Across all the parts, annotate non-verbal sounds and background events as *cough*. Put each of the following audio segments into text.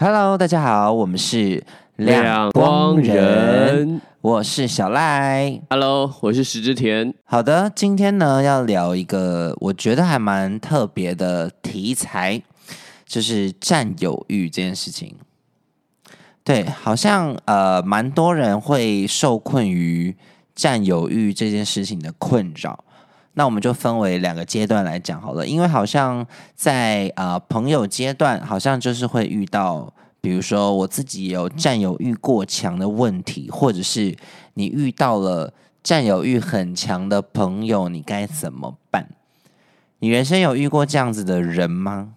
Hello，大家好，我们是亮光人，我是小赖。Hello，我是石之田。好的，今天呢要聊一个我觉得还蛮特别的题材，就是占有欲这件事情。对，好像呃，蛮多人会受困于占有欲这件事情的困扰。那我们就分为两个阶段来讲好了，因为好像在呃朋友阶段，好像就是会遇到，比如说我自己有占有欲过强的问题，或者是你遇到了占有欲很强的朋友，你该怎么办？你人生有遇过这样子的人吗？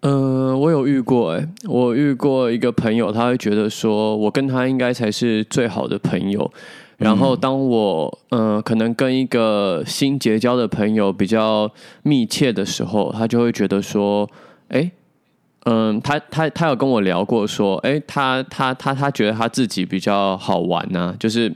呃，我有遇过、欸，我遇过一个朋友，他会觉得说我跟他应该才是最好的朋友。然后，当我呃可能跟一个新结交的朋友比较密切的时候，他就会觉得说，哎，嗯，他他他有跟我聊过说，哎，他他他他觉得他自己比较好玩呐、就是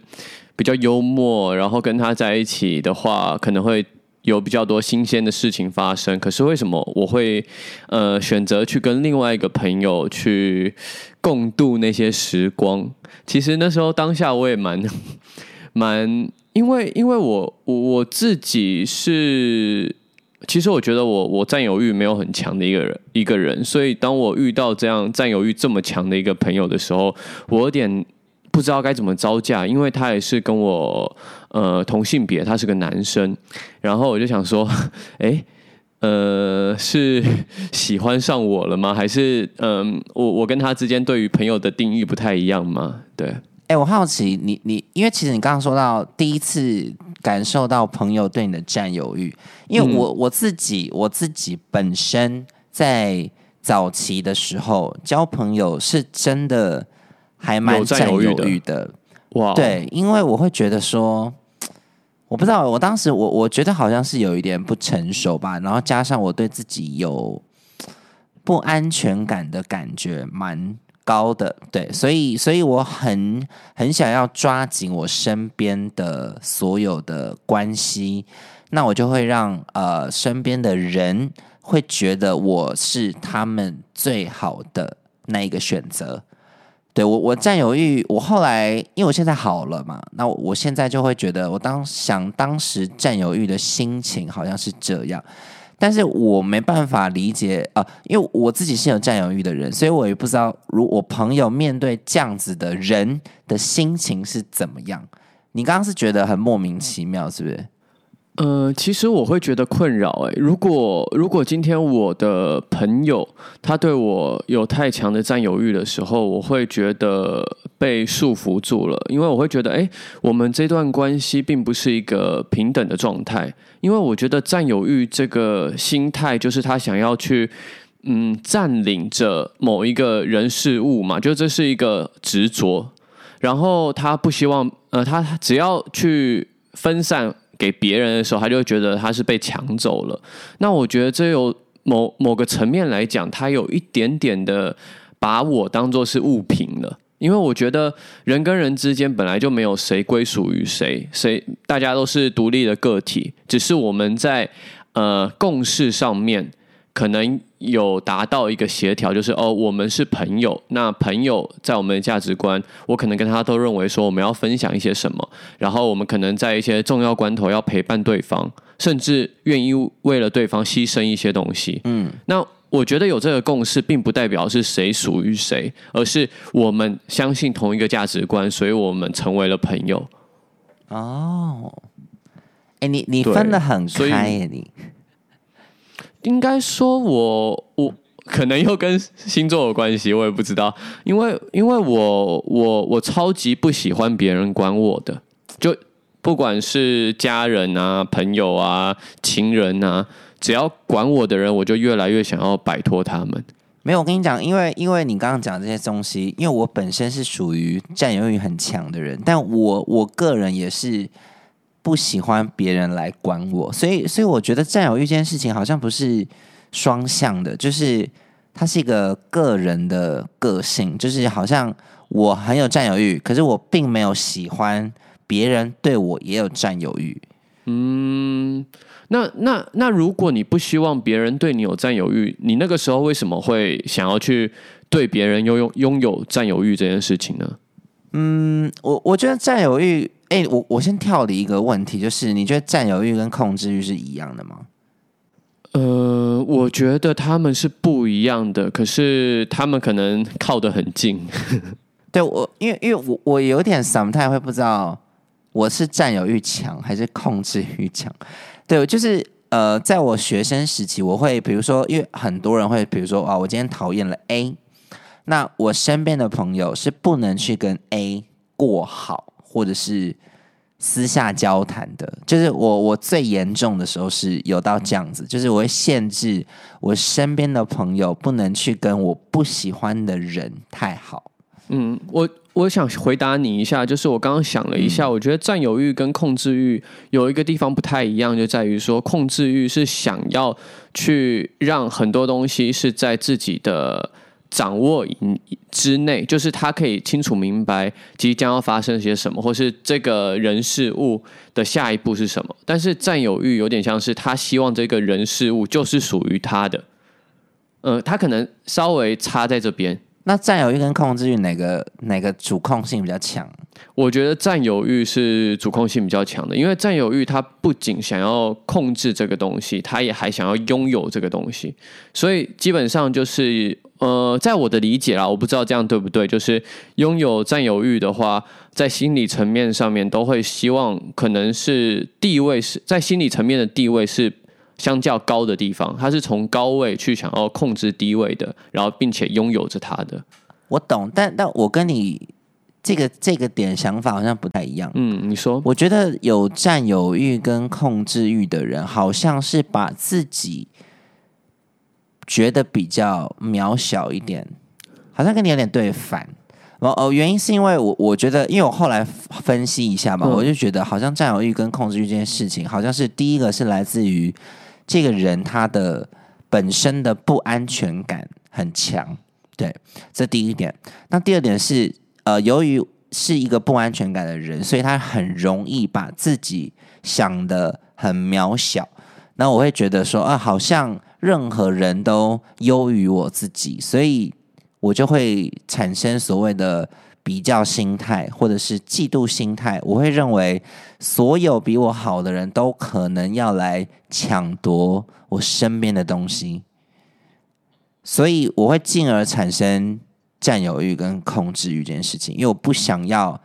比较幽默，然后跟他在一起的话，可能会有比较多新鲜的事情发生。可是为什么我会呃选择去跟另外一个朋友去共度那些时光？其实那时候当下我也蛮 *laughs* 蛮，因为因为我我我自己是。其实我觉得我我占有欲没有很强的一个人一个人，所以当我遇到这样占有欲这么强的一个朋友的时候，我有点不知道该怎么招架，因为他也是跟我呃同性别，他是个男生，然后我就想说，*laughs* 哎。呃，是 *laughs* 喜欢上我了吗？还是嗯、我我跟他之间对于朋友的定义不太一样吗？对，哎、我好奇你你，因为其实你刚刚说到第一次感受到朋友对你的占有欲，因为我、我自己我自己本身在早期的时候交朋友是真的还蛮有占占有欲的，哇，，对，因为我会觉得说，我不知道，我当时我我觉得好像是有一点不成熟吧，然后加上我对自己有不安全感的感觉蛮高的，对，所以所以我很很想要抓紧我身边的所有的关系，那我就会让呃身边的人会觉得我是他们最好的那一个选择。对我，我占有欲，我后来因为我现在好了嘛，那我现在就会觉得，我当想当时占有欲的心情好像是这样，但是我没办法理解啊、因为我自己是有占有欲的人，所以我也不知道，如我朋友面对这样子的人的心情是怎么样。你刚刚是觉得很莫名其妙，是不是？呃，其实我会觉得困扰。哎，如果如果今天我的朋友他对我有太强的占有欲的时候，我会觉得被束缚住了，因为我会觉得，哎，我们这段关系并不是一个平等的状态。因为我觉得占有欲这个心态，就是他想要去。嗯，占领着某一个人事物嘛，就这是一个执着，然后他不希望，呃，他只要去分散给别人的时候，他就觉得他是被抢走了。那我觉得这有某某个层面来讲，他有一点点的把我当做是物品了。因为我觉得人跟人之间本来就没有谁归属于谁，谁大家都是独立的个体，只是我们在呃共事上面可能有达到一个协调，就是哦，我们是朋友。那朋友在我们的价值观，我可能跟他都认为说我们要分享一些什么，然后我们可能在一些重要关头要陪伴对方，甚至愿意为了对方牺牲一些东西。嗯，那我觉得有这个共识，并不代表是谁属于谁，而是我们相信同一个价值观，所以我们成为了朋友。哦，哎，你你分的很开耶，你应该说我我可能又跟星座有关系，我也不知道，因为因为我我我超级不喜欢别人管我的，就不管是家人啊、朋友啊、情人啊，只要管我的人，我就越来越想要摆脱他们。没有，我跟你讲，因为因为你刚刚讲这些东西，因为我本身是属于占有欲很强的人，但我我个人也是不喜欢别人来管我，所以所以我觉得占有欲这件事情好像不是双向的，就是它是一个个人的个性，就是好像我很有占有欲，可是我并没有喜欢别人对我也有占有欲。嗯，那那那，如果你不希望别人对你有占有欲，你那个时候为什么会想要去对别人拥有拥有占有欲这件事情呢？嗯，我我觉得占有欲，哎，我我先跳离一个问题，就是你觉得占有欲跟控制欲是一样的吗？呃，我觉得他们是不一样的，可是他们可能靠得很近。*laughs* 对我，因为因为我我有点 sometimes 会不知道我是占有欲强还是控制欲强。对，就是呃，在我学生时期，我会比如说，因为很多人会比如说啊，我今天讨厌了 A，那我身边的朋友是不能去跟 A 过好，或者是。私下交谈的，就是我我最严重的时候是有到这样子，就是我会限制我身边的朋友不能去跟我不喜欢的人太好。嗯，我我想回答你一下，就是我刚刚想了一下，我觉得占有欲跟控制欲有一个地方不太一样，就在于说控制欲是想要去让很多东西是在自己的。掌握之内，就是他可以清楚明白即将要发生些什么，或是这个人事物的下一步是什么。但是占有欲有点像是他希望这个人事物就是属于他的，呃，他可能稍微差在这边。那占有欲跟控制欲哪个哪个主控性比较强？我觉得占有欲是主控性比较强的，因为占有欲它不仅想要控制这个东西，它也还想要拥有这个东西，所以基本上就是呃，在我的理解啦，我不知道这样对不对，就是拥有占有欲的话，在心理层面上面都会希望可能是地位是在心理层面的地位是。相较高的地方，他是从高位去想要控制低位的，然后并且拥有着他的。我懂，但但我跟你这个这个点想法好像不太一样。嗯，你说？我觉得有占有欲跟控制欲的人，好像是把自己觉得比较渺小一点，好像跟你有点对反。哦哦，原因是因为我我觉得，因为我后来分析一下嘛，我就觉得好像占有欲跟控制欲这件事情，好像是第一个是来自于。这个人他的本身的不安全感很强，对，这第一点。那第二点是，呃，由于是一个不安全感的人，所以他很容易把自己想的很渺小。那我会觉得说，啊，好像任何人都优于我自己，所以我就会产生所谓的。比较心态或者是嫉妒心态，我会认为所有比我好的人都可能要来抢夺我身边的东西，所以我会进而产生占有欲跟控制欲这件事情，因为我不想要。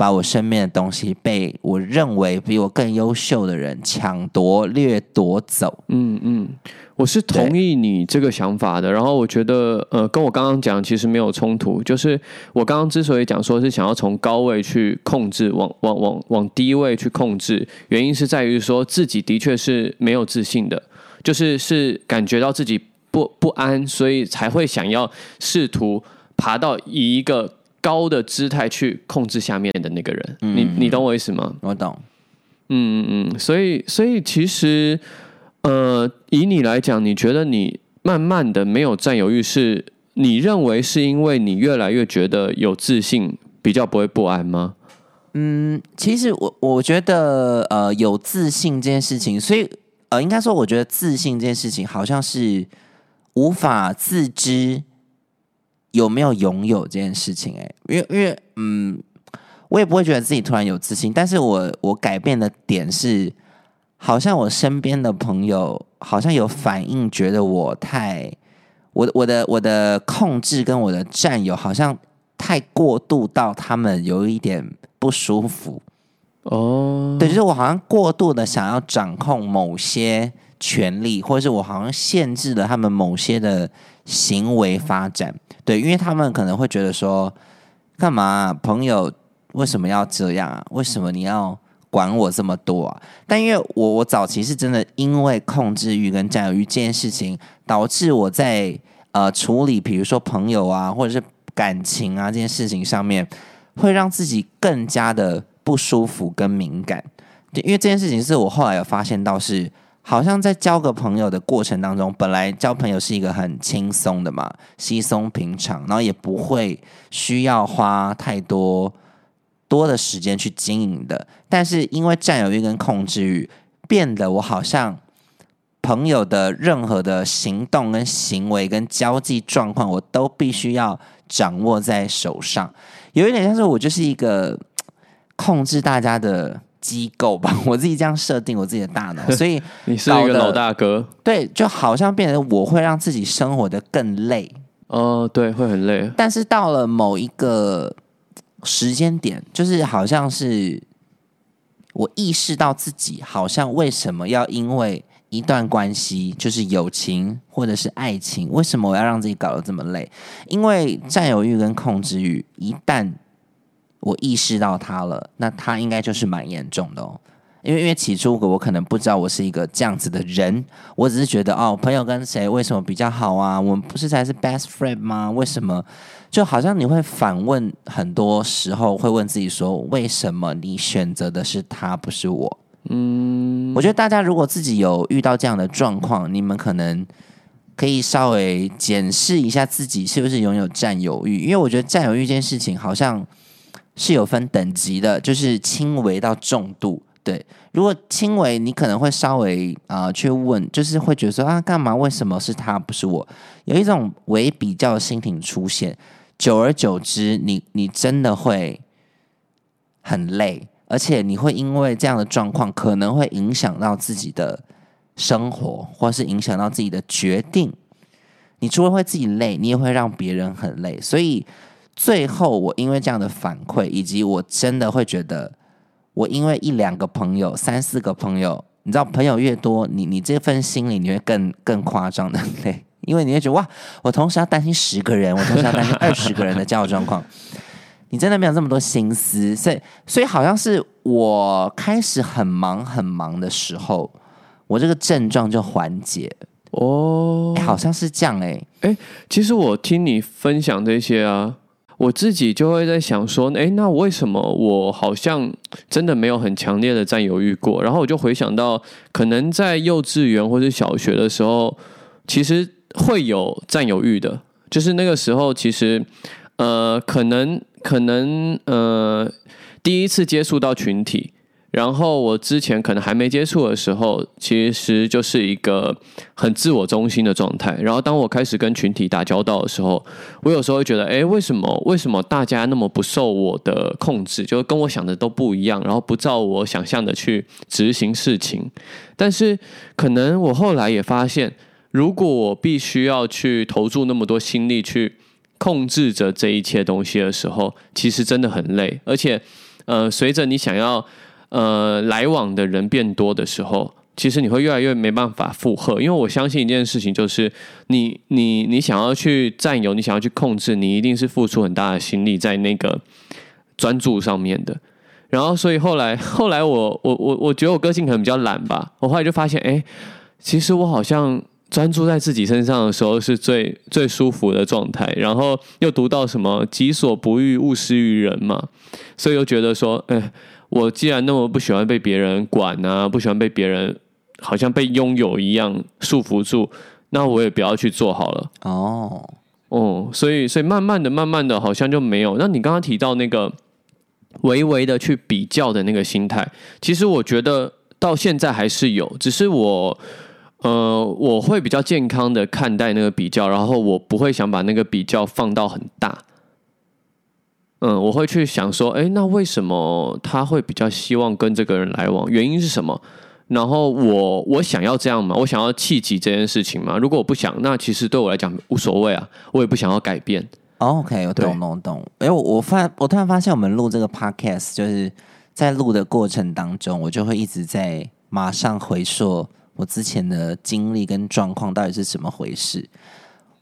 把我身边的东西被我认为比我更优秀的人抢夺、掠夺走。嗯嗯，我是同意你这个想法的。然后我觉得，呃，跟我刚刚讲其实没有冲突。就是我刚刚之所以讲说是想要从高位去控制，往往往往低位去控制，原因是在于说自己的确是没有自信的，就是是感觉到自己不不安，所以才会想要试图爬到一个。高的姿态去控制下面的那个人，你你懂我意思吗？我懂。嗯嗯嗯，所以所以其实，呃，以你来讲，你觉得你慢慢的没有占有欲，是你认为是因为你越来越觉得有自信，比较不会不安吗？嗯，其实我我觉得，呃，有自信这件事情，所以呃，应该说，我觉得自信这件事情好像是无法自知。有没有拥有这件事情？哎，因为因为嗯，我也不会觉得自己突然有自信，但是我我改变的点是，好像我身边的朋友好像有反应，觉得我太我我的我的控制跟我的占有好像太过度到他们有一点不舒服哦，对，就是我好像过度的想要掌控某些权利，或者是我好像限制了他们某些的。行为发展，对，因为他们可能会觉得说，干嘛朋友为什么要这样啊？为什么你要管我这么多啊？但因为我我早期是真的因为控制欲跟占有欲这件事情，导致我在呃处理，比如说朋友啊，或者是感情啊这件事情上面，会让自己更加的不舒服跟敏感。对因为这件事情是我后来有发现到是。好像在交个朋友的过程当中，本来交朋友是一个很轻松的嘛，稀松平常，然后也不会需要花太多多的时间去经营的。但是因为占有欲跟控制欲，变得我好像朋友的任何的行动跟行为跟交际状况，我都必须要掌握在手上。有一点像是我就是一个控制大家的机构吧，我自己这样设定我自己的大脑，*laughs* 所以你是一个老大哥，对，就好像变成我会让自己生活的更累。哦，对，会很累。但是到了某一个时间点，就是好像是我意识到自己好像为什么要因为一段关系，就是友情或者是爱情，为什么我要让自己搞得这么累？因为占有欲跟控制欲，一旦我意识到它了，那它应该就是蛮严重的哦。因为因为起初我可能不知道我是一个这样子的人，我只是觉得哦，朋友跟谁为什么比较好啊？我们不是才是 best friend 吗？为什么？就好像你会反问，很多时候会问自己说，为什么你选择的是他，不是我？嗯，我觉得大家如果自己有遇到这样的状况，你们可能可以稍微检视一下自己是不是拥有占有欲，因为我觉得占有欲这件事情好像是有分等级的，就是轻微到重度。对，如果轻微，你可能会稍微啊去问，就是会觉得说啊，干嘛？为什么是他不是我？有一种为比较的心情出现，久而久之，你你真的会很累，而且你会因为这样的状况，可能会影响到自己的生活，或是影响到自己的决定。你除了会自己累，你也会让别人很累。所以最后，我因为这样的反馈，以及我真的会觉得。我因为一两个朋友、三四个朋友，你知道，朋友越多，你你这份心理你会更更夸张的累，因为你会觉得哇，我同时要担心十个人，我同时要担心二十个人的交友状况，你真的没有这么多心思，所以所以好像是我开始很忙很忙的时候，我这个症状就缓解哦，好像是这样哎哎，其实我听你分享这些啊。我自己就会在想说，哎，那为什么我好像真的没有很强烈的占有欲过？然后我就回想到，可能在幼稚园或者小学的时候，其实会有占有欲的，就是那个时候，其实呃，可能可能呃，第一次接触到群体。然后我之前可能还没接触的时候，其实就是一个很自我中心的状态。然后当我开始跟群体打交道的时候，我有时候会觉得，哎，为什么为什么大家那么不受我的控制？就跟我想的都不一样，然后不照我想象的去执行事情。但是可能我后来也发现，如果我必须要去投注那么多心力去控制着这一切东西的时候，其实真的很累。而且，呃，随着你想要。呃，来往的人变多的时候，其实你会越来越没办法负荷，因为我相信一件事情，就是你你你想要去占有，你想要去控制，你一定是付出很大的心力在那个专注上面的。然后，所以后来 *laughs* 后来我我我我觉得我个性可能比较懒吧，我后来就发现，哎，其实我好像专注在自己身上的时候是最最舒服的状态。然后又读到什么“己所不欲，勿施于人”嘛，所以又觉得说，哎。我既然那么不喜欢被别人管啊，不喜欢被别人好像被拥有一样束缚住，那我也不要去做好了。哦，哦，所以，所以慢慢的、慢慢的，好像就没有。那你刚刚提到那个微微的去比较的那个心态，其实我觉得到现在还是有，只是我，呃，我会比较健康的看待那个比较，然后我不会想把那个比较放到很大。嗯，我会去想说，哎，那为什么他会比较希望跟这个人来往？原因是什么？然后我我想要这样吗？我想要契机这件事情吗？如果我不想，那其实对我来讲无所谓啊，我也不想要改变。OK，我懂懂懂。哎，我我发我突然发现，我们录这个 Podcast，就是在录的过程当中，我就会一直在马上回溯我之前的经历跟状况到底是怎么回事。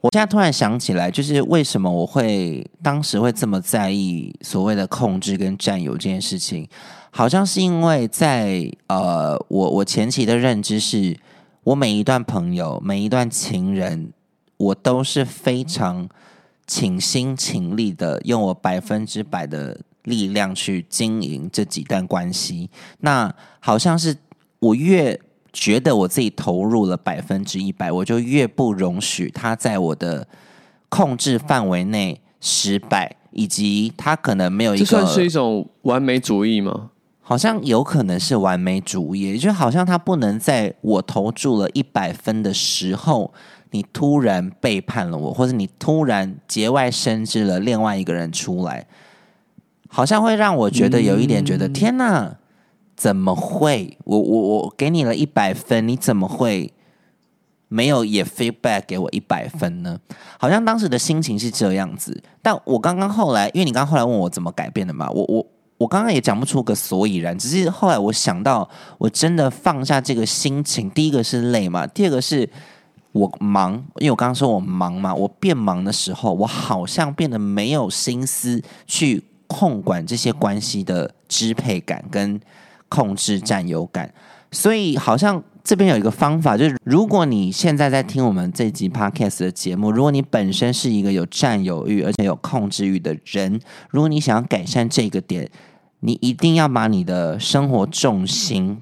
我现在突然想起来，就是为什么我会当时会这么在意所谓的控制跟占有这件事情，好像是因为在呃，我我前期的认知是，我每一段朋友、每一段情人，我都是非常倾心倾力的，用我百分之百的力量去经营这几段关系。那好像是我越。觉得我自己投入了百分之一百，我就越不容许他在我的控制范围内失败，以及他可能没有一个，这算是一种完美主义吗？好像有可能是完美主义，就好像他不能在我投注了一百分的时候，你突然背叛了我，或者你突然节外生枝了另外一个人出来，好像会让我觉得有一点觉得天哪，怎么会？我我我给你了一百分，你怎么会没有也 feedback 给我一百分呢？好像当时的心情是这样子，但我刚刚后来，因为你刚刚后来问我怎么改变的嘛，我我。我刚刚也讲不出个所以然，只是后来我想到，我真的放下这个心情。第一个是累嘛，第二个是我忙，因为我刚刚说我忙嘛，我变忙的时候，我好像变得没有心思去控管这些关系的支配感跟控制占有感，所以好像。这边有一个方法，就是如果你现在在听我们这集 podcast 的节目，如果你本身是一个有占有欲而且有控制欲的人，如果你想要改善这个点，你一定要把你的生活重心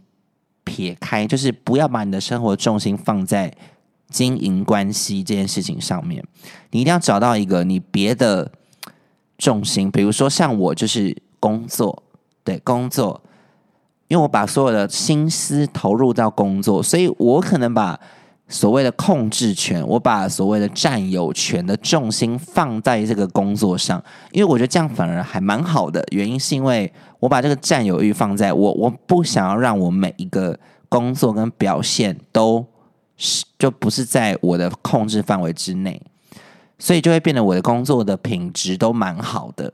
撇开，就是不要把你的生活重心放在经营关系这件事情上面。你一定要找到一个你别的重心，比如说像我就是工作，对工作。因为我把所有的心思投入到工作，所以我可能把所谓的控制权，我把所谓的占有权的重心放在这个工作上，因为我觉得这样反而还蛮好的。原因是因为我把这个占有欲放在我，我不想要让我每一个工作跟表现都是就不是在我的控制范围之内，所以就会变得我的工作的品质都蛮好的。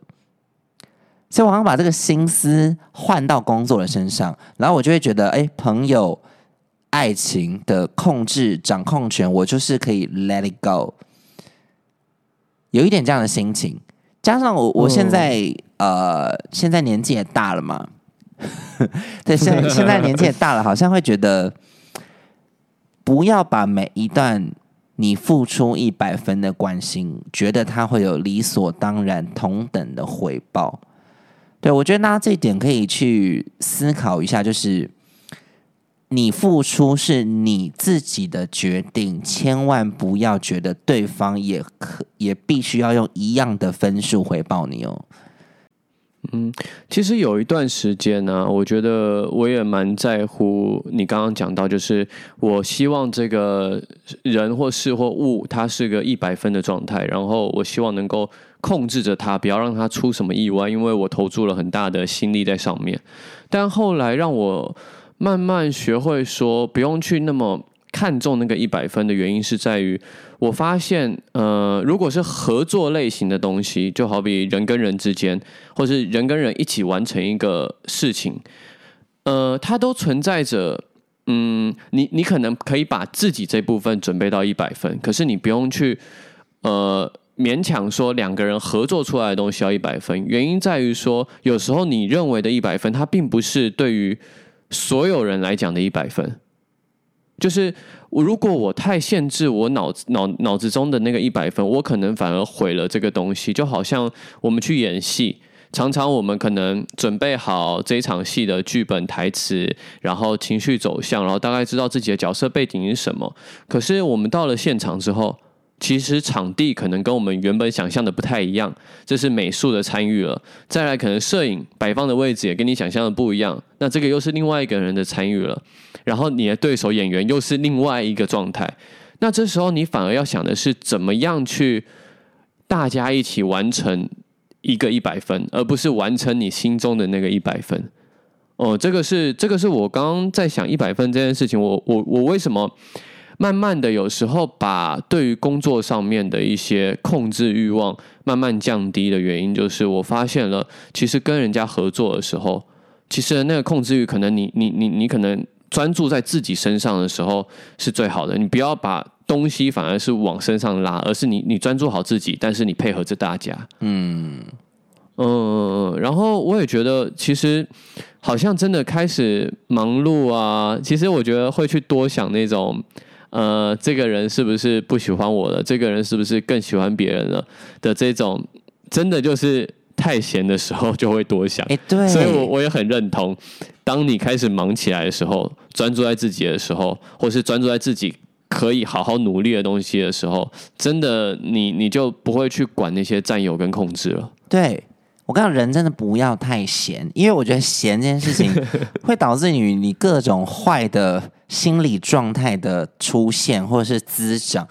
所以，我好像把这个心思换到工作的身上，然后我就会觉得，哎，朋友、爱情的控制、掌控权，我就是可以 let it go，有一点这样的心情。加上我，我现在呃，现在年纪也大了嘛，*laughs* 对，现现在年纪也大了，好像会觉得，不要把每一段你付出一百分的关心，觉得他会有理所当然、同等的回报。对，我觉得大家这一点可以去思考一下，就是你付出是你自己的决定，千万不要觉得对方也可也必须要用一样的分数回报你哦。嗯，其实有一段时间呢，我觉得我也蛮在乎你刚刚讲到，就是我希望这个人或事或物，它是个一百分的状态，然后我希望能够。控制着他，不要让他出什么意外，因为我投注了很大的心力在上面。但后来让我慢慢学会说，不用去那么看重那个一百分的原因，是在于我发现，呃，如果是合作类型的东西，就好比人跟人之间，或是人跟人一起完成一个事情，呃，它都存在着，嗯，你你可能可以把自己这部分准备到一百分，可是你不用去，呃。勉强说两个人合作出来的东西要一百分，原因在于说，有时候你认为的一百分，它并不是对于所有人来讲的一百分。就是如果我太限制我脑子脑脑子中的那个一百分，我可能反而毁了这个东西。就好像我们去演戏，常常我们可能准备好这一场戏的剧本台词，然后情绪走向，然后大概知道自己的角色背景是什么。可是我们到了现场之后。其实场地可能跟我们原本想象的不太一样，这是美术的参与了。再来，可能摄影摆放的位置也跟你想象的不一样，那这个又是另外一个人的参与了。然后你的对手演员又是另外一个状态，那这时候你反而要想的是怎么样去大家一起完成一个一百分，而不是完成你心中的那个一百分。哦，这个是这个是我刚刚在想一百分这件事情，我我我为什么？慢慢的，有时候把对于工作上面的一些控制欲望慢慢降低的原因，就是我发现了，其实跟人家合作的时候，其实那个控制欲，可能你你你你可能专注在自己身上的时候是最好的，你不要把东西反而是往身上拉，而是你你专注好自己，但是你配合着大家，嗯嗯，然后我也觉得，其实好像真的开始忙碌啊，其实我觉得会去多想那种。呃，这个人是不是不喜欢我了？这个人是不是更喜欢别人了？的这种，真的就是太闲的时候就会多想。哎，对，所以我我也很认同。当你开始忙起来的时候，专注在自己的时候，或是专注在自己可以好好努力的东西的时候，真的，你你就不会去管那些占有跟控制了。对。我告诉人真的不要太闲，因为我觉得闲这件事情 *laughs* 会导致你你各种坏的心理状态的出现或者是滋长。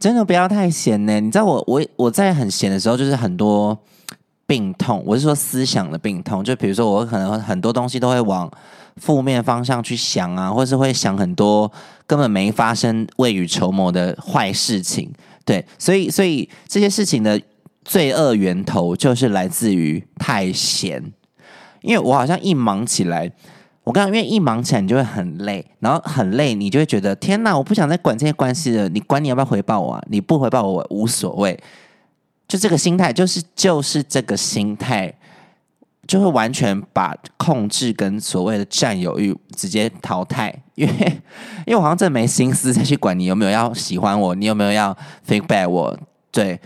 真的不要太闲呢。你知道我我我在很闲的时候，就是很多病痛，我是说思想的病痛。就比如说我可能很多东西都会往负面方向去想啊，或是会想很多根本没发生、未雨绸缪的坏事情。对，所以所以这些事情的。罪恶源头就是来自于太闲，因为我好像一忙起来，我刚刚因为一忙起来你就会很累，然后很累你就会觉得天哪，我不想再管这些关系了。你管你要不要回报我？啊？你不回报我无所谓，就这个心态，就是就是这个心态，就会完全把控制跟所谓的占有欲直接淘汰。因为因为我好像真的没心思再去管你有没有要喜欢我，你有没有要 feedback 我，对。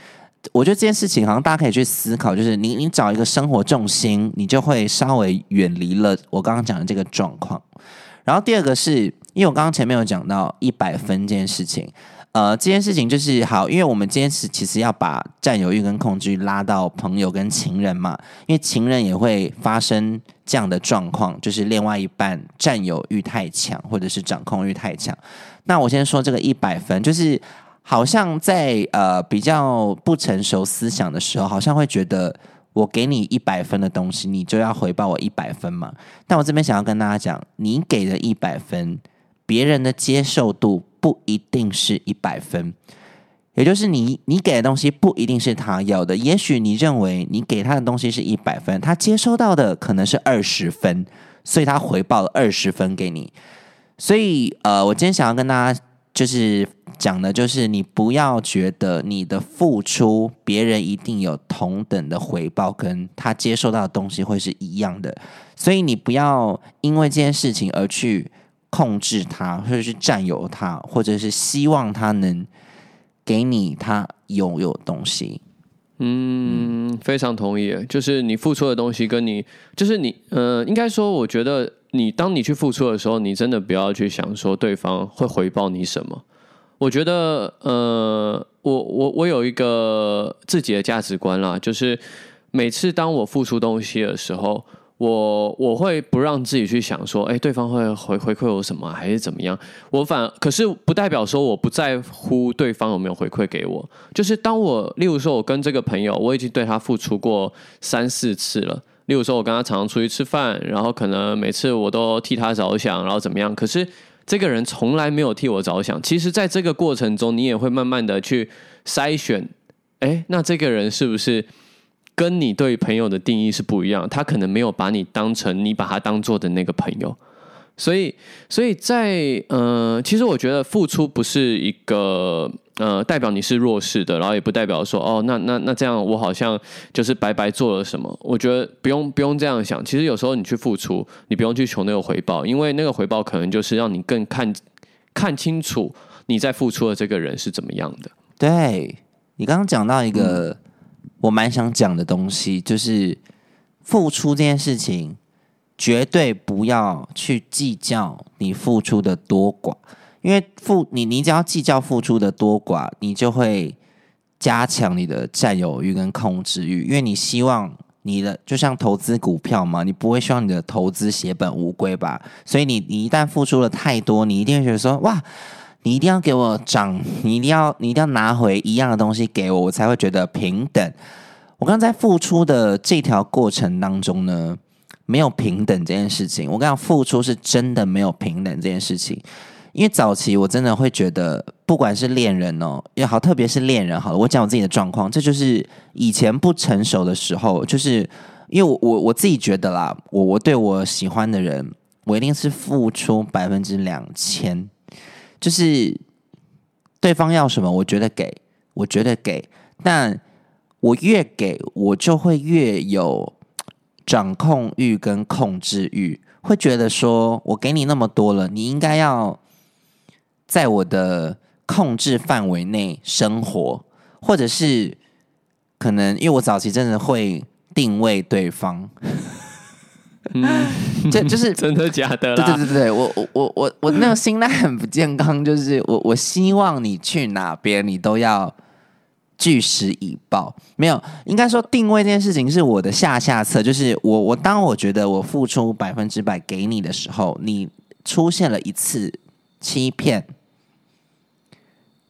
我觉得这件事情好像大家可以去思考，就是你你找一个生活重心，你就会稍微远离了我刚刚讲的这个状况。然后第二个是，因为我刚刚前面有讲到一百分这件事情，呃，这件事情就是好，因为我们今天是其实要把占有欲跟控制欲拉到朋友跟情人嘛，因为情人也会发生这样的状况，就是另外一半占有欲太强，或者是掌控欲太强。那我先说这个一百分，就是。好像在呃比较不成熟思想的时候，好像会觉得我给你一百分的东西，你就要回报我一百分嘛。但我这边想要跟大家讲，你给的一百分，别人的接受度不一定是一百分，也就是你你给的东西不一定是他要的。也许你认为你给他的东西是一百分，他接收到的可能是二十分，所以他回报了二十分给你。所以呃，我今天想要跟大家。就是讲的，就是你不要觉得你的付出，别人一定有同等的回报，跟他接受到的东西会是一样的。所以你不要因为这件事情而去控制他，或者是占有他，或者是希望他能给你他拥有东西。嗯，非常同意。就是你付出的东西，跟你就是你，呃，应该说，我觉得。你当你去付出的时候，你真的不要去想说对方会回报你什么。我觉得，呃，我我我有一个自己的价值观啦，就是每次当我付出东西的时候，我我会不让自己去想说，哎，对方会回回馈我什么，还是怎么样？我反可是不代表说我不在乎对方有没有回馈给我。就是当我，例如说，我跟这个朋友，我已经对他付出过三四次了。例如说，我跟他常常出去吃饭，然后可能每次我都替他着想，然后怎么样？可是这个人从来没有替我着想。其实，在这个过程中，你也会慢慢的去筛选，哎，那这个人是不是跟你对朋友的定义是不一样？他可能没有把你当成你把他当做的那个朋友。所以，所以在呃，其实我觉得付出不是一个呃代表你是弱势的，然后也不代表说哦，那那那这样我好像就是白白做了什么。我觉得不用不用这样想。其实有时候你去付出，你不用去求那个回报，因为那个回报可能就是让你更看看清楚你在付出的这个人是怎么样的。对你刚刚讲到一个我蛮想讲的东西，就是付出这件事情。绝对不要去计较你付出的多寡，因为付你你只要计较付出的多寡，你就会加强你的占有欲跟控制欲。因为你希望你的就像投资股票嘛，你不会希望你的投资血本无归吧？所以你你一旦付出了太多，你一定会觉得说哇，你一定要给我涨，你一定要你一定要拿回一样的东西给我，我才会觉得平等。我刚在付出的这条过程当中呢。没有平等这件事情，我跟你讲，付出是真的没有平等这件事情。因为早期我真的会觉得，不管是恋人哦也好，特别是恋人好了，我讲我自己的状况，这就是以前不成熟的时候，就是因为我我我自己觉得啦，我我对我喜欢的人，我一定是付出百分之两千，就是对方要什么，我觉得给，我觉得给，但我越给我就会越有。掌控欲跟控制欲，会觉得说我给你那么多了，你应该要在我的控制范围内生活，或者是可能因为我早期真的会定位对方，嗯，这就是 *laughs* 真的假的？对对对对，我我我我我那个心态很不健康，就是我我希望你去哪边，你都要。据实以报，没有，应该说定位这件事情是我的下下策，就是我我当我觉得我付出百分之百给你的时候，你出现了一次欺骗，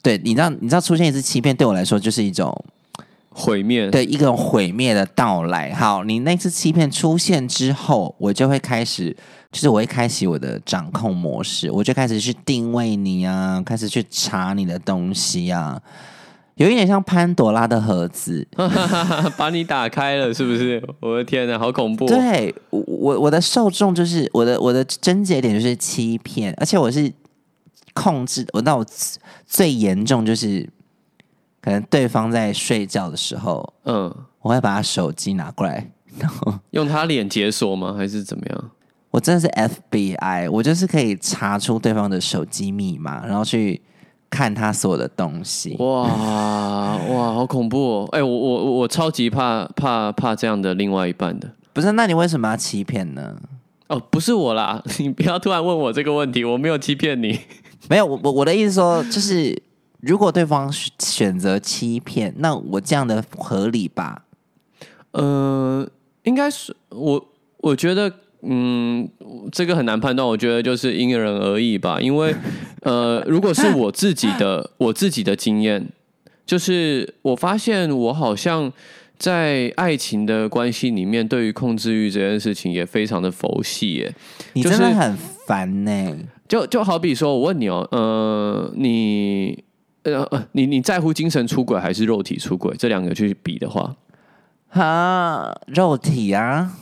对，你知道你知道出现一次欺骗对我来说就是一种毁灭，对一种毁灭的到来。好，你那次欺骗出现之后，我就会开始，就是我会开启我的掌控模式，我就开始去定位你啊，开始去查你的东西啊。有一点像潘朵拉的盒子，*laughs* 把你打开了，是不是？我的天哪，好恐怖！对我，我的受众就是我的，我的症结点就是欺骗，而且我是控制。我那我最严重就是，可能对方在睡觉的时候，嗯，我会把他手机拿过来，然后 *laughs* 用他脸解锁吗？还是怎么样？我真的是 FBI，我就是可以查出对方的手机密码，然后去。看他所有的东西，哇哇，好恐怖哦！哎，我我我超级怕怕怕这样的另外一半的，不是？那你为什么要欺骗呢？哦，不是我啦，*laughs* 你不要突然问我这个问题，我没有欺骗你，没有。我我我的意思说，就是如果对方选择欺骗，那我这样的合理吧？呃，应该是我，我觉得。嗯，这个很难判断，我觉得就是因人而异吧。因为，*laughs* 呃，如果是我自己的 *laughs* 我自己的经验，就是我发现我好像在爱情的关系里面，对于控制欲这件事情也非常的佛系耶。你真的很烦呢。就就好比说，我问你哦，呃，你呃呃，你你在乎精神出轨还是肉体出轨？这两个去比的话，啊，肉体啊。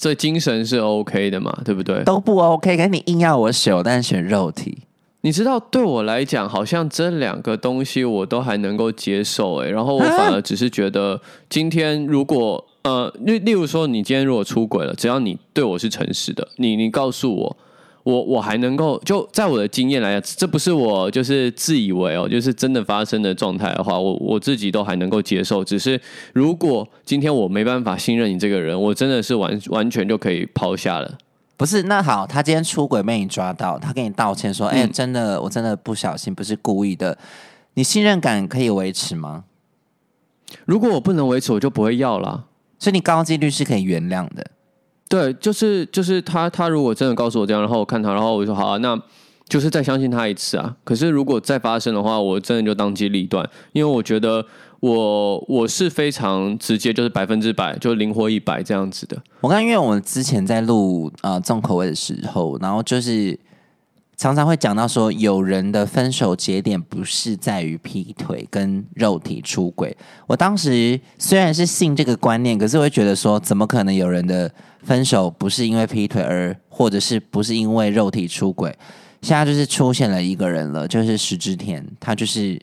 所以精神是 OK 的嘛，对不对？都不 OK，可是你硬要我选，我当然选肉体。你知道，对我来讲，好像这两个东西我都还能够接受，哎，然后我反而只是觉得，今天如果呃，例例如说，你今天如果出轨了，只要你对我是诚实的，你你告诉我。我我还能够就在我的经验来讲，这不是我就是自以为哦，就是真的发生的状态的话，我我自己都还能够接受。只是如果今天我没办法信任你这个人，我真的是完完全就可以抛下了。不是，那好，他今天出轨被你抓到，他跟你道歉说：“哎，真的，我真的不小心，不是故意的。”你信任感可以维持吗？如果我不能维持，我就不会要了。所以你高几率是可以原谅的。对，就是就是他，他如果真的告诉我这样，然后我看他，然后我就说好啊，那就是再相信他一次啊。可是如果再发生的话，我真的就当机立断，因为我觉得我我是非常直接，就是百分之百，就是灵活一百这样子的。我看，因为我们之前在录啊重口味的时候，然后就是。常常会讲到说，有人的分手节点不是在于劈腿跟肉体出轨。我当时虽然是信这个观念，可是我会觉得说，怎么可能有人的分手不是因为劈腿，而或者是不是因为肉体出轨？现在就是出现了一个人了，就是石之田，他就是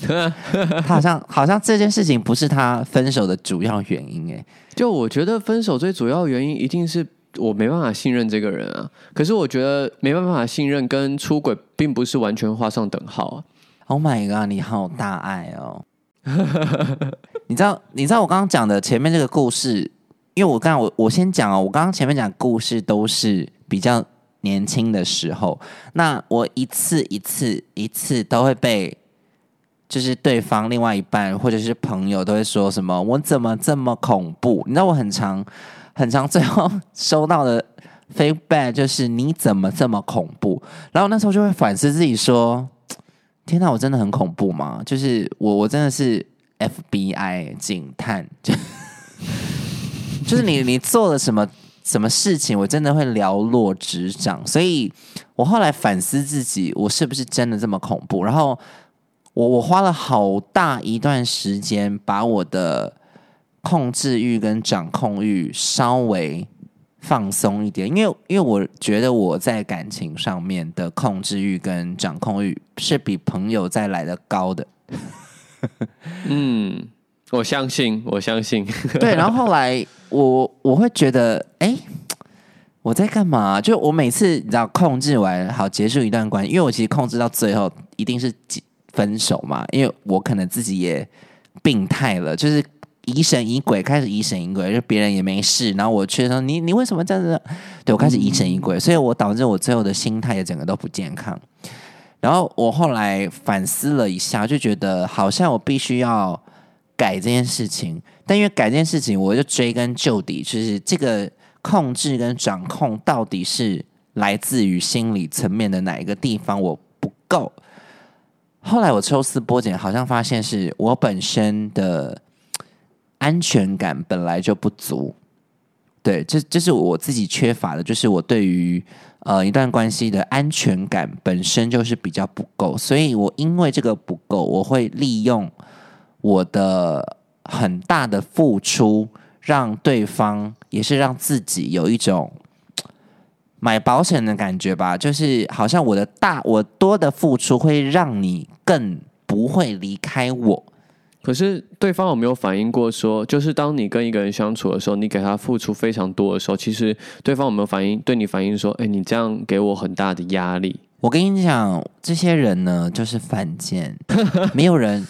*laughs* 他好像好像这件事情不是他分手的主要原因。诶，就我觉得分手最主要原因一定是。我没办法信任这个人啊，可是我觉得没办法信任跟出轨并不是完全画上等号啊。Oh my god，你好大爱哦！*laughs* 你知道你知道我刚刚讲的前面这个故事，因为我刚我我先讲哦，我刚刚前面讲故事都是比较年轻的时候，那我一次一次一次都会被，就是对方另外一半或者是朋友都会说什么我怎么这么恐怖？你知道我很常。很长，最后 *laughs* 收到的 feedback 就是你怎么这么恐怖？然后那时候就会反思自己说：天哪，我真的很恐怖吗？就是我，我真的是 FBI 警探，就就是你，你做了什么什么事情，我真的会了落指掌。所以我后来反思自己，我是不是真的这么恐怖？然后我我花了好大一段时间把我的。控制欲跟掌控欲稍微放松一点，因为因为我觉得我在感情上面的控制欲跟掌控欲是比朋友再来的高的。嗯，我相信，我相信。对，然后后来我我会觉得，哎，我在干嘛？就我每次你知道控制完好结束一段关系，因为我其实控制到最后一定是分手嘛，因为我可能自己也病态了，就是。疑神疑鬼，开始疑神疑鬼，就别人也没事，然后我却说你你为什么这样子？对我开始疑神疑鬼，所以我导致我最后的心态也整个都不健康。然后我后来反思了一下，就觉得好像我必须要改这件事情，但因为改这件事情，我就追根究底，就是这个控制跟掌控到底是来自于心理层面的哪一个地方我不够。后来我抽丝剥茧，好像发现是我本身的安全感本来就不足。对，这这是我自己缺乏的，就是我对于呃一段关系的安全感本身就是比较不够，所以我因为这个不够，我会利用我的很大的付出，让对方也是让自己有一种买保险的感觉吧，就是好像我的大我多的付出会让你更不会离开我。可是对方有没有反映过说，就是当你跟一个人相处的时候，你给他付出非常多的时候，其实对方有没有反应对你反映说，哎，你这样给我很大的压力？我跟你讲，这些人呢，*laughs* 就是犯贱，没有人。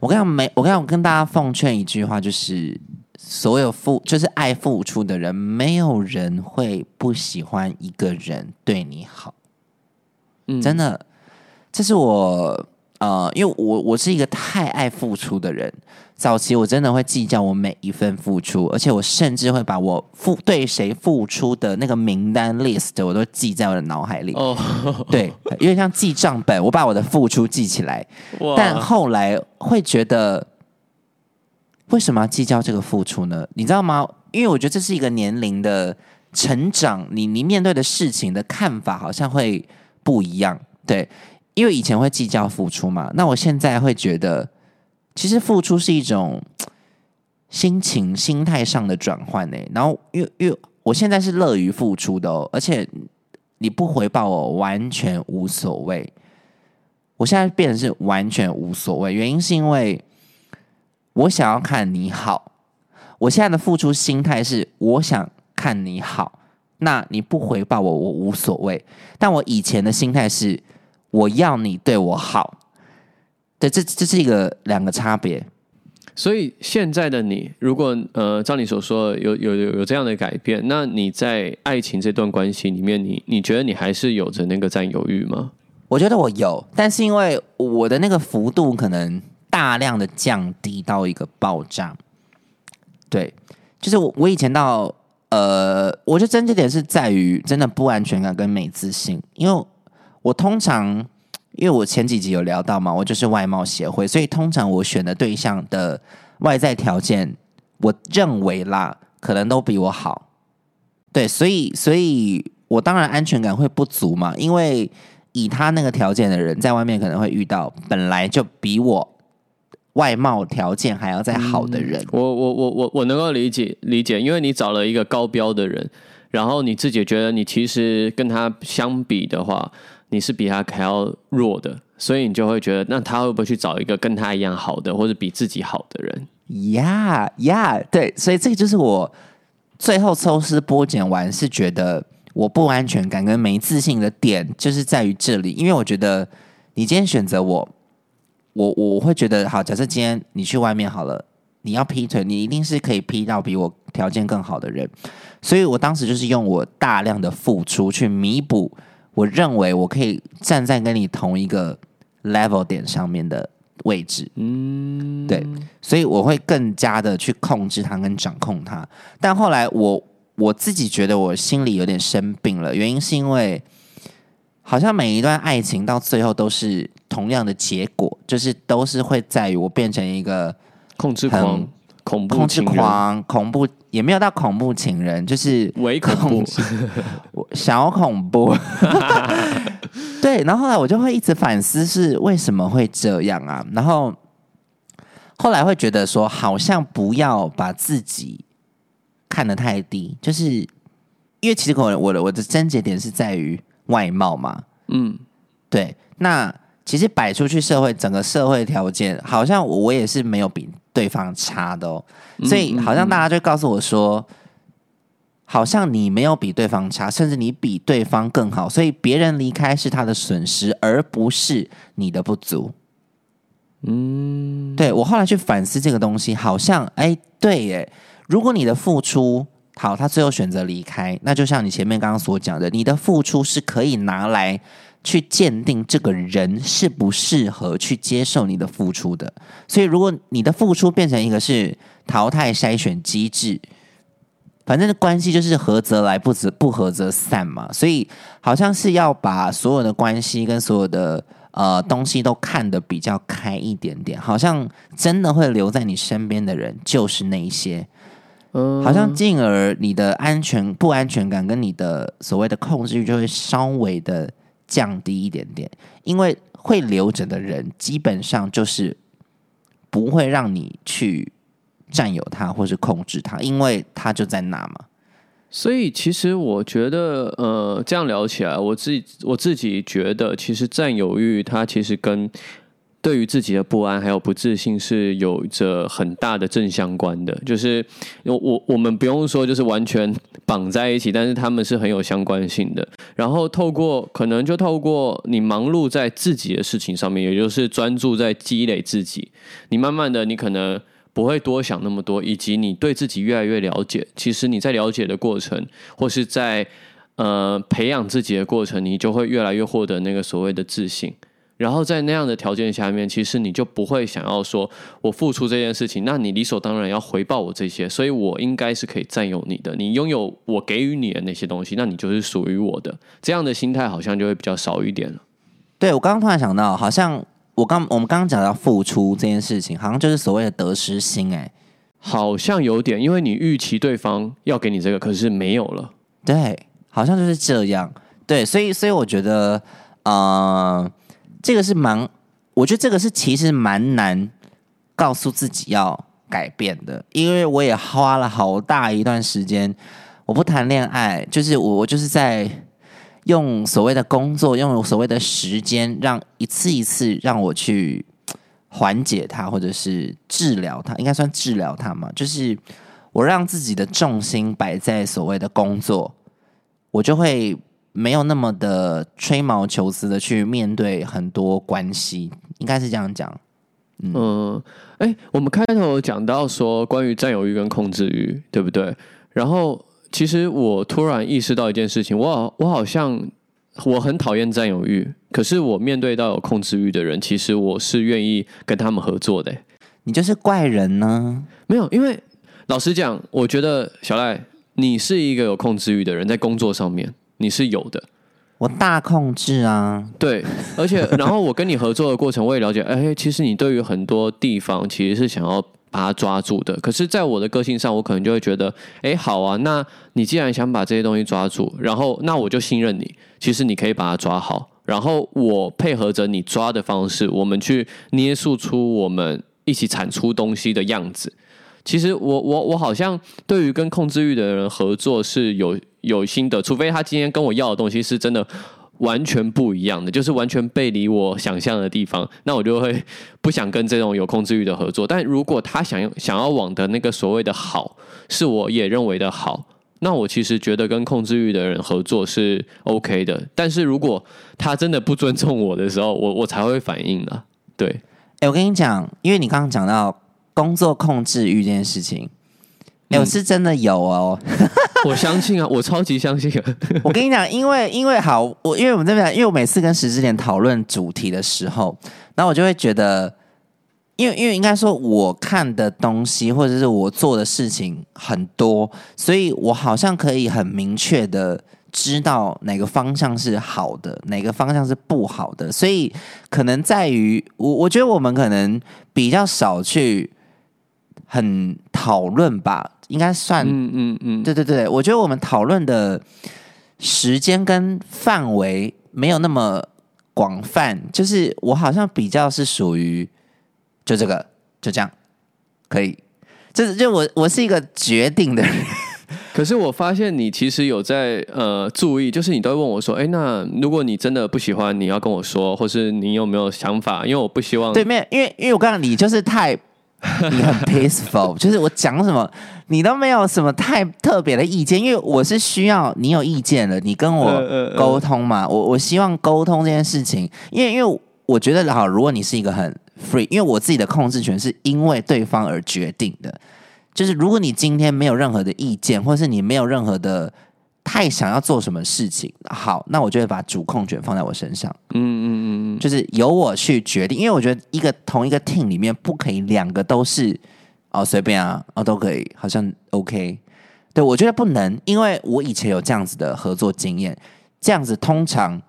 我跟你讲，没我跟你讲，我跟大家奉劝一句话，就是所有付就是爱付出的人，没有人会不喜欢一个人对你好。嗯，真的，这是我呃，因为我我是一个太爱付出的人。早期我真的会计较我每一份付出，而且我甚至会把我付对谁付出的那个名单 list 我都记在我的脑海里。哦，对，有点像记账本，我把我的付出记起来。哇但后来会觉得，为什么要计较这个付出呢？你知道吗？因为我觉得这是一个年龄的成长，你你面对的事情的看法好像会不一样。对，因为以前会计较付出嘛，那我现在会觉得，其实付出是一种心情、心态上的转换呢。然后，因为因为我现在是乐于付出的哦，而且你不回报我完全无所谓。我现在变成是完全无所谓，原因是因为我想要看你好。我现在的付出心态是我想看你好，那你不回报我，我无所谓。但我以前的心态是我要你对我好，对，这这是一个两个差别。所以现在的你，如果呃，照你所说的有有有有这样的改变，那你在爱情这段关系里面，你你觉得你还是有着那个占有欲吗？我觉得我有，但是因为我的那个幅度可能大量的降低到一个爆炸。对，就是我我以前到呃，我觉得争执点是在于真的不安全感跟没自信，因为我通常因为我前几集有聊到嘛，我就是外貌协会，所以通常我选的对象的外在条件，我认为啦，可能都比我好。对，所以所以我当然安全感会不足嘛，因为以他那个条件的人，在外面可能会遇到本来就比我外貌条件还要再好的人。我我我我我能够理解理解，因为你找了一个高标的人，然后你自己觉得你其实跟他相比的话，你是比他还要弱的，所以你就会觉得，那他会不会去找一个跟他一样好的，或者比自己好的人？呀呀，对，所以这个就是我最后抽丝剥茧完，是觉得我不安全感跟没自信的点，就是在于这里。因为我觉得你今天选择我，我我会觉得好。假设今天你去外面好了，你要劈腿，你一定是可以劈到比我条件更好的人。所以我当时就是用我大量的付出去弥补，我认为我可以站在跟你同一个 level 点上面的位置。嗯，对，所以我会更加的去控制它跟掌控它。但后来我我自己觉得我心里有点生病了，原因是因为好像每一段爱情到最后都是同样的结果，就是都是会在于我变成一个控制狂很、恐怖控制情人、狂、恐怖，也没有到恐怖情人，就是伪恐怖 *laughs* 小恐怖。*laughs* 对，然后后来我就会一直反思是为什么会这样啊？然后后来会觉得说，好像不要把自己看得太低，就是因为其实我我的我的症结点是在于外貌嘛，嗯，对，那其实摆出去社会整个社会条件，好像我也是没有比对方差的哦，所以好像大家就告诉我说，好像你没有比对方差，甚至你比对方更好，所以别人离开是他的损失，而不是你的不足。嗯，对我后来去反思这个东西，好像哎，对耶，如果你的付出好，他最后选择离开，那就像你前面刚刚所讲的，你的付出是可以拿来去鉴定这个人适不适合去接受你的付出的。所以，如果你的付出变成一个是淘汰筛选机制，反正关系就是合则来，不则不合则散嘛。所以，好像是要把所有的关系跟所有的呃东西都看得比较开一点点。好像真的会留在你身边的人，就是那一些。嗯，好像进而你的安全不安全感跟你的所谓的控制欲就会稍微的降低一点点，因为会留着的人基本上就是不会让你去占有他或是控制他，因为他就在那嘛。所以其实我觉得，呃，这样聊起来，我自己我自己觉得，其实占有欲它其实跟对于自己的不安还有不自信是有着很大的正相关的，就是我我们不用说就是完全绑在一起，但是他们是很有相关性的。然后透过可能就透过你忙碌在自己的事情上面，也就是专注在积累自己，你慢慢的你可能不会多想那么多，以及你对自己越来越了解。其实你在了解的过程，或是在呃培养自己的过程，你就会越来越获得那个所谓的自信。然后在那样的条件下面，其实你就不会想要说，我付出这件事情，那你理所当然要回报我这些，所以我应该是可以占有你的，你拥有我给予你的那些东西，那你就是属于我的。这样的心态好像就会比较少一点了。对我刚刚突然想到，好像我刚我们刚刚讲到付出这件事情，好像就是所谓的得失心，哎，好像有点，因为你预期对方要给你这个，可是没有了。对，好像就是这样。对，所以所以我觉得，呃。这个是蛮，我觉得这个是其实蛮难告诉自己要改变的，因为我也花了好大一段时间，我不谈恋爱，就是我我就是在用所谓的工作，用所谓的时间，让一次一次让我去缓解它，或者是治疗它，应该算治疗它嘛，就是我让自己的重心摆在所谓的工作，我就会。没有那么的吹毛求疵的去面对很多关系，应该是这样讲。嗯，哎，我们开头讲到说关于占有欲跟控制欲，对不对？然后其实我突然意识到一件事情，我我好像我很讨厌占有欲，可是我面对到有控制欲的人，其实我是愿意跟他们合作的。你就是怪人呢？没有，因为老实讲，我觉得小赖你是一个有控制欲的人，在工作上面。你是有的，我大控制啊，对，而且 *laughs* 然后我跟你合作的过程，我也了解，哎，其实你对于很多地方其实是想要把它抓住的，可是，在我的个性上，我可能就会觉得，哎，好啊，那你既然想把这些东西抓住，然后那我就信任你，其实你可以把它抓好，然后我配合着你抓的方式，我们去捏塑出我们一起产出东西的样子。其实我我我好像对于跟控制欲的人合作是有有心的，除非他今天跟我要的东西是真的完全不一样的，就是完全背离我想象的地方，那我就会不想跟这种有控制欲的合作。但如果他想想要往的那个所谓的好，是我也认为的好，那我其实觉得跟控制欲的人合作是 OK 的。但是如果他真的不尊重我的时候，我我才会反应的。对，哎，我跟你讲，因为你刚刚讲到。工作控制欲这件事情，我是真的有哦。*laughs* 我相信啊，我超级相信。*laughs* 我跟你讲，因为因为好，我因为我们这边，因为我每次跟石之莲讨论主题的时候，然后我就会觉得，因为因为应该说，我看的东西或者是我做的事情很多，所以我好像可以很明确的。知道哪个方向是好的，哪个方向是不好的，所以可能在于我，我觉得我们可能比较少去很讨论吧，应该算，嗯嗯嗯，对对对，我觉得我们讨论的时间跟范围没有那么广泛，就是我好像比较是属于就这个就这样可以，就是就我我是一个决定的人。*laughs* 可是我发现你其实有在呃注意，就是你都会问我说：“哎，那如果你真的不喜欢，你要跟我说，或是你有没有想法？因为我不希望对面，因为因为我刚刚你就是太 *laughs* 你很 peaceful，就是我讲什么你都没有什么太特别的意见，因为我是需要你有意见了，你跟我沟通嘛。我我希望沟通这件事情，因为因为我觉得好，如果你是一个很 free，因为我自己的控制权是因为对方而决定的。”就是如果你今天没有任何的意见，或是你没有任何的太想要做什么事情，好，那我就会把主控权放在我身上。嗯嗯嗯嗯，就是由我去决定，因为我觉得一个同一个 team 里面不可以两个都是哦随便啊哦都可以，好像 OK。对我觉得不能，因为我以前有这样子的合作经验，这样子通常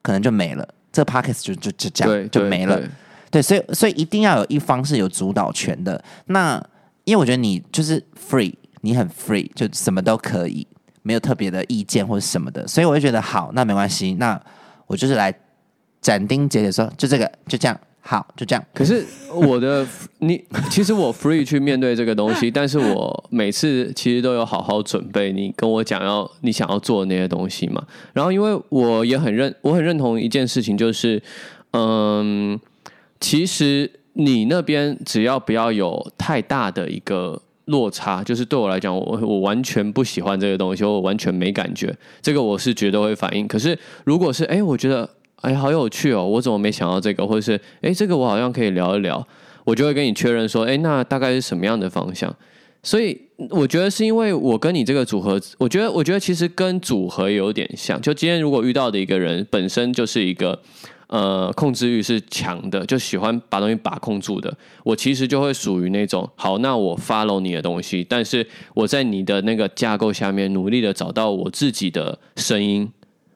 可能就没了，这 p o c k e t 就就就这对样就没了。对对，所以所以一定要有一方是有主导权的。那因为我觉得你就是 free，你很 free，就什么都可以，没有特别的意见或者什么的，所以我就觉得好，那没关系，那我就是来斩钉截铁说，就这个，就这样，好，就这样。可是我的 *laughs* 你，其实我 free 去面对这个东西，但是我每次其实都有好好准备你跟我讲要你想要做的那些东西嘛。然后因为我也很认，我很认同一件事情，就是嗯，其实你那边只要不要有太大的一个。落差就是对我来讲，我我完全不喜欢这个东西，我完全没感觉，这个我是绝对会反应。可是如果是哎，我觉得哎好有趣哦，我怎么没想到这个，或者是哎这个我好像可以聊一聊，我就会跟你确认说，哎那大概是什么样的方向？所以我觉得是因为我跟你这个组合，我觉得我觉得其实跟组合有点像。就今天如果遇到的一个人本身就是一个。呃，控制欲是强的，就喜欢把东西把控住的。我其实就会属于那种，好，那我 follow 你的东西，但是我在你的那个架构下面努力的找到我自己的声音，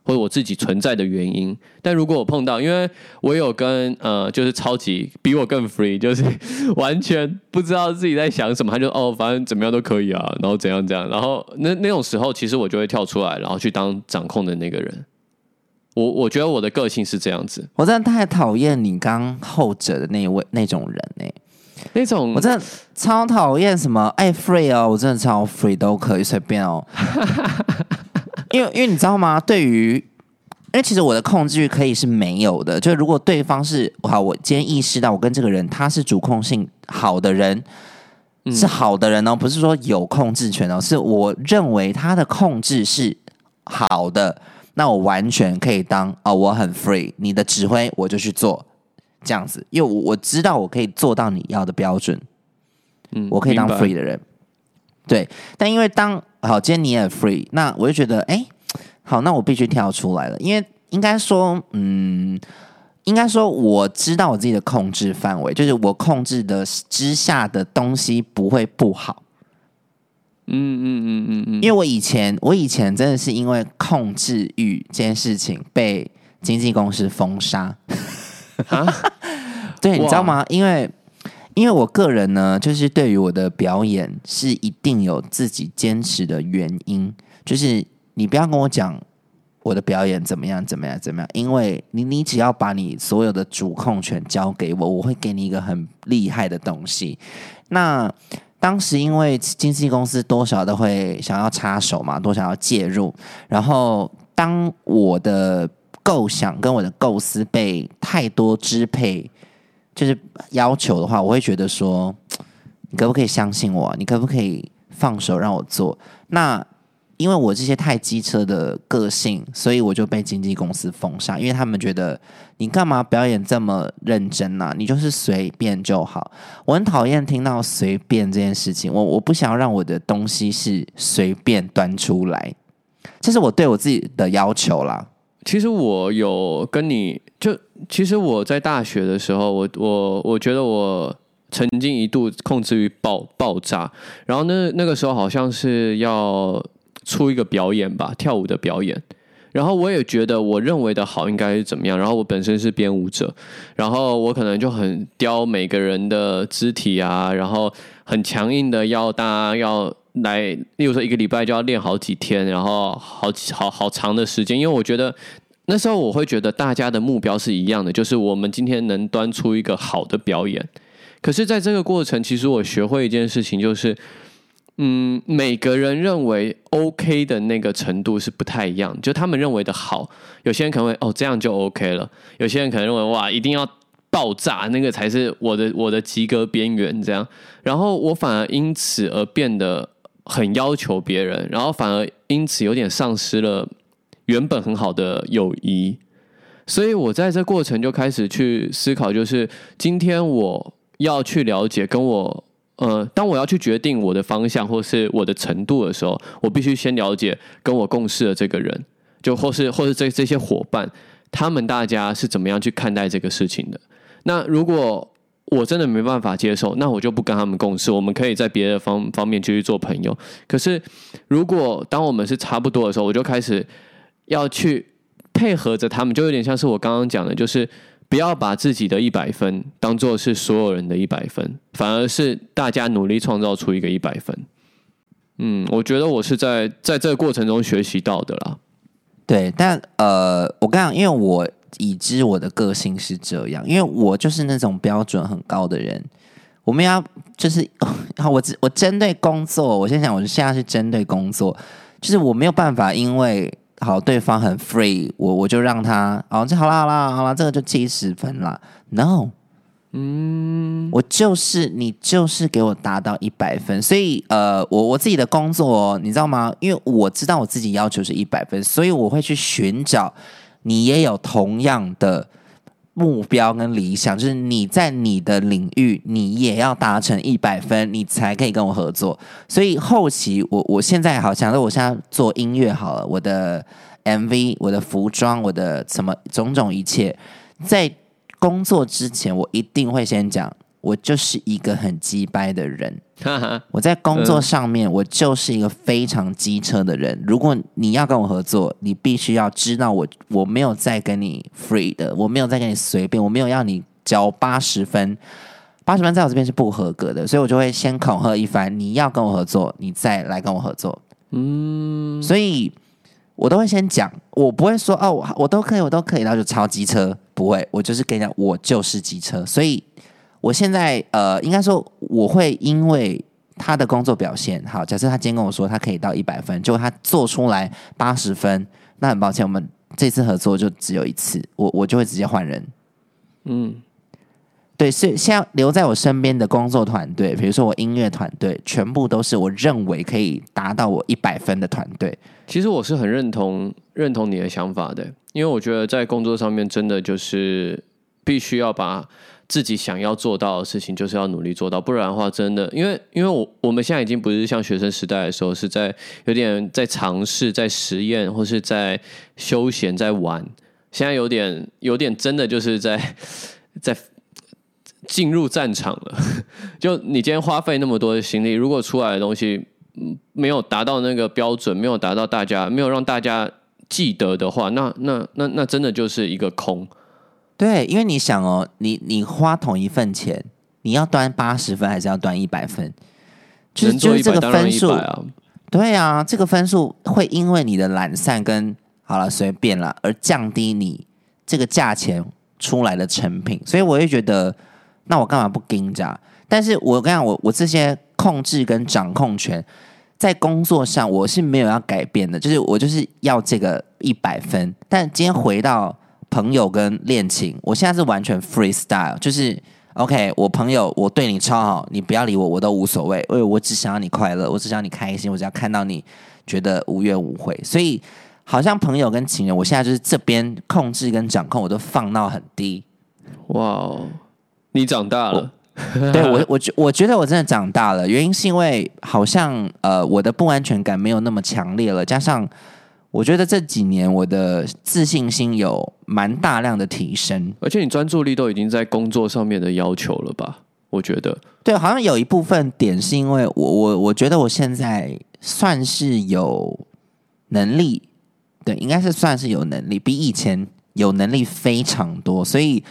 或者我自己存在的原因。但如果我碰到，因为我有跟呃，就是超级比我更 free，*laughs* 就是完全不知道自己在想什么，他就哦，反正怎么样都可以啊，然后怎样怎样，然后那那种时候，其实我就会跳出来，然后去当掌控的那个人。我我觉得我的个性是这样子，我真的太讨厌你刚后者的那一位那种人哎、那种我真的超讨厌什么哎 free 哦，我真的超 free 都可以随便哦，*laughs* 因为因为你知道吗？对于因为其实我的控制欲可以是没有的，就如果对方是好，我今天意识到我跟这个人他是主控性好的人，是好的人哦，不是说有控制权哦，是我认为他的控制是好的，那我完全可以当哦，我很 free，你的指挥我就去做这样子，因为我我知道我可以做到你要的标准，嗯我可以当 free 的人。对，但因为当好，今天你也 free，那我就觉得，哎、好，那我必须跳出来了，因为应该说，嗯，应该说我知道我自己的控制范围，就是我控制的之下的东西不会不好。嗯嗯嗯嗯嗯，因为我以前，我以前真的是因为控制欲这件事情被经纪公司封杀。啊，*laughs* 对，你知道吗？因为因为我个人呢，就是对于我的表演是一定有自己坚持的原因，就是你不要跟我讲我的表演怎么样怎么样怎么样，因为你你只要把你所有的主控权交给我，我会给你一个很厉害的东西。那当时因为经纪公司多少都会想要插手嘛，多少要介入，然后当我的构想跟我的构思被太多支配，就是要求的话，我会觉得说，你可不可以相信我？你可不可以放手让我做？那因为我这些太机车的个性，所以我就被经纪公司封杀，因为他们觉得你干嘛表演这么认真呐、你就是随便就好。我很讨厌听到随便这件事情，我我不想要让我的东西是随便端出来，这是我对我自己的要求啦。其实我有跟你就，其实我在大学的时候，我我我觉得我曾经一度控制欲爆爆炸，然后那那个时候好像是要出一个表演吧，跳舞的表演。然后我也觉得我认为的好应该是怎么样，然后我本身是编舞者，然后我可能就很雕每个人的肢体啊，然后很强硬的要大家要来，例如说一个礼拜就要练好几天，然后好好好长的时间，因为我觉得那时候我会觉得大家的目标是一样的，就是我们今天能端出一个好的表演。可是，在这个过程，其实我学会一件事情，就是，嗯，每个人认为 OK 的那个程度是不太一样，就他们认为的好，有些人可能会哦这样就 OK 了，有些人可能认为哇一定要爆炸，那个才是我的我的及格边缘这样。然后我反而因此而变得很要求别人，然后反而因此有点丧失了原本很好的友谊。所以我在这过程就开始去思考，就是今天我要去了解跟我呃，当我要去决定我的方向或是我的程度的时候，我必须先了解跟我共事的这个人，就或是或是这这些伙伴，他们大家是怎么样去看待这个事情的。那如果我真的没办法接受，那我就不跟他们共事，我们可以在别的方方面继续做朋友。可是，如果当我们是差不多的时候，我就开始要去配合着他们，就有点像是我刚刚讲的，就是不要把自己的一百分当做是所有人的一百分，反而是大家努力创造出一个一百分。嗯，我觉得我是在在这个过程中学习到的啦。对，但呃，我刚因为我已知我的个性是这样，因为我就是那种标准很高的人。我们要就是 *laughs* 我只我针对工作，我先讲，我现在是针对工作，就是我没有办法，因为好对方很 free，我我就让他哦，这好啦好啦好啦，这个就七十分啦。No，嗯，我就是你就是给我达到一百分，所以呃，我我自己的工作你知道吗？因为我知道我自己要求是一百分，所以我会去寻找你也有同样的目标跟理想，就是你在你的领域你也要达成一百分，你才可以跟我合作。所以后期我我现在好想说，我现在做音乐好了，我的 MV、我的服装、我的什么种种一切，在。工作之前，我一定会先讲，我就是一个很鸡掰的人。我在工作上面，我就是一个非常机车的人。如果你要跟我合作，你必须要知道我我没有在跟你 free 的，我没有在跟你随便，我没有要你交八十分，八十分在我这边是不合格的，所以我就会先恐吓一番。你要跟我合作，你再来跟我合作。嗯，所以。我都会先讲，我不会说哦，我我都可以，我都可以，然后就超机车，不会，我就是跟你讲，我就是机车。所以我现在呃，应该说我会因为他的工作表现好，假设他今天跟我说他可以到一百分，结果他做出来八十分，那很抱歉，我们这次合作就只有一次，我我就会直接换人。嗯。对，是现在留在我身边的工作团队，比如说我音乐团队，全部都是我认为可以达到我一百分的团队。其实我是很认同认同你的想法的，因为我觉得在工作上面真的就是必须要把自己想要做到的事情，就是要努力做到，不然的话，真的，因为因为我我们现在已经不是像学生时代的时候，是在有点在尝试、在实验，或是在休闲、在玩，现在有点有点真的就是在 *laughs* 在。进入战场了，*laughs* 就你今天花费那么多的心力，如果出来的东西没有达到那个标准，没有达到大家，没有让大家记得的话，那那那那真的就是一个空。对，因为你想哦，你你花同一份钱，你要端八十分还是要端一百分？就是就是这个分数啊，对啊，这个分数会因为你的懒散跟好了随便了而降低你这个价钱出来的成品，所以我会觉得。那我干嘛不跟着？但是我跟你讲，我我这些控制跟掌控权，在工作上我是没有要改变的，就是我就是要这个一百分。但今天回到朋友跟恋情，我现在是完全 freestyle，就是 OK，我朋友我对你超好，你不要理我，我都无所谓，因为我只想要你快乐，我只想要你开心，我只要看到你觉得无怨无悔。所以好像朋友跟情人，我现在就是这边控制跟掌控，我都放到很低。哇哦！你长大了，对我，我觉我觉得我真的长大了。原因是因为好像呃，我的不安全感没有那么强烈了，加上我觉得这几年我的自信心有蛮大量的提升，而且你专注力都已经在工作上面的要求了吧？我觉得对，好像有一部分点是因为我我我觉得我现在算是有能力，对，应该是算是有能力，比以前有能力非常多，所以。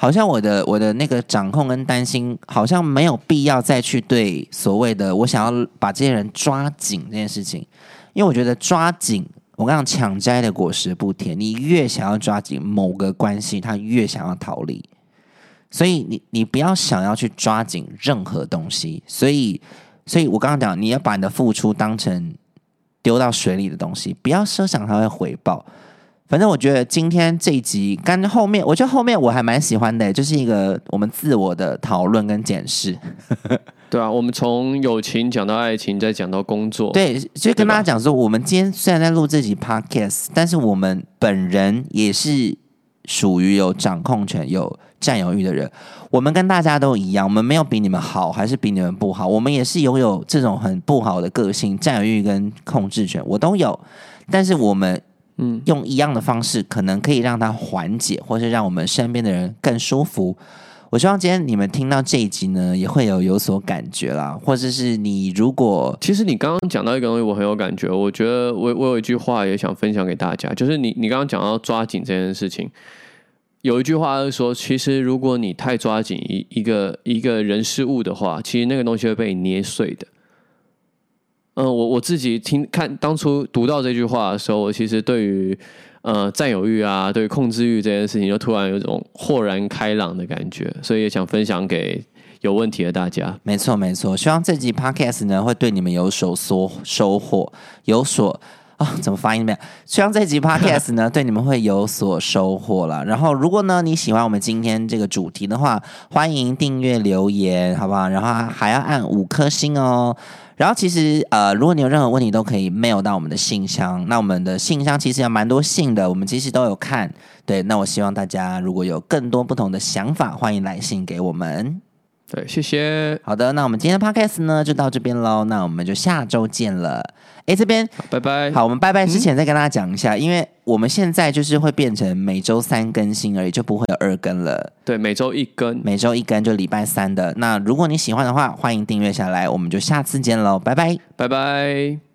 好像我的我的那个掌控跟担心，好像没有必要再去对所谓的我想要把这些人抓紧这件事情，因为我觉得抓紧，我刚刚抢摘的果实不甜，你越想要抓紧某个关系，他越想要逃离，所以你你不要想要去抓紧任何东西，所以所以我刚刚讲，你要把你的付出当成丢到水里的东西，不要设想他会回报。反正我觉得今天这一集，跟后面，我觉得后面我还蛮喜欢的，就是一个我们自我的讨论跟检视。对啊，我们从友情讲到爱情，再讲到工作。对，就跟大家讲说，我们今天虽然在录这集 podcast，但是我们本人也是属于有掌控权、有占有欲的人。我们跟大家都一样，我们没有比你们好，还是比你们不好，我们也是拥有这种很不好的个性、占有欲跟控制权，我都有。但是我们嗯，用一样的方式，可能可以让它缓解，或是让我们身边的人更舒服。我希望今天你们听到这一集呢，也会有有所感觉啦，或者是你如果其实你刚刚讲到一个东西，我很有感觉。我觉得我我有一句话也想分享给大家，就是你你刚刚讲到抓紧这件事情，有一句话是说，其实如果你太抓紧一一个一个人事物的话，其实那个东西会被你捏碎的。嗯，我我自己听看当初读到这句话的时候，我其实对于呃占有欲啊，对于控制欲这件事情，就突然有种豁然开朗的感觉，所以也想分享给有问题的大家。没错，没错。希望这集 podcast 呢会对你们有所收收获，有所啊，怎么发音没有？希望这集 podcast 呢 *laughs* 对你们会有所收获了。然后，如果呢你喜欢我们今天这个主题的话，欢迎订阅留言，好不好？然后还要按五颗星哦。然后其实呃，如果你有任何问题，都可以 mail 到我们的信箱。那我们的信箱其实有蛮多信的，我们其实都有看。对，那我希望大家如果有更多不同的想法，欢迎来信给我们。对，谢谢，好的，那我们今天的 podcast 呢就到这边喽，那我们就下周见了。哎，这边拜拜。好，我们拜拜之前再跟大家讲一下，因为我们现在就是会变成每周三更新而已，就不会有二更了。对，每周一更。每周一更就礼拜三的。那如果你喜欢的话，欢迎订阅下来，我们就下次见喽，拜拜。拜拜。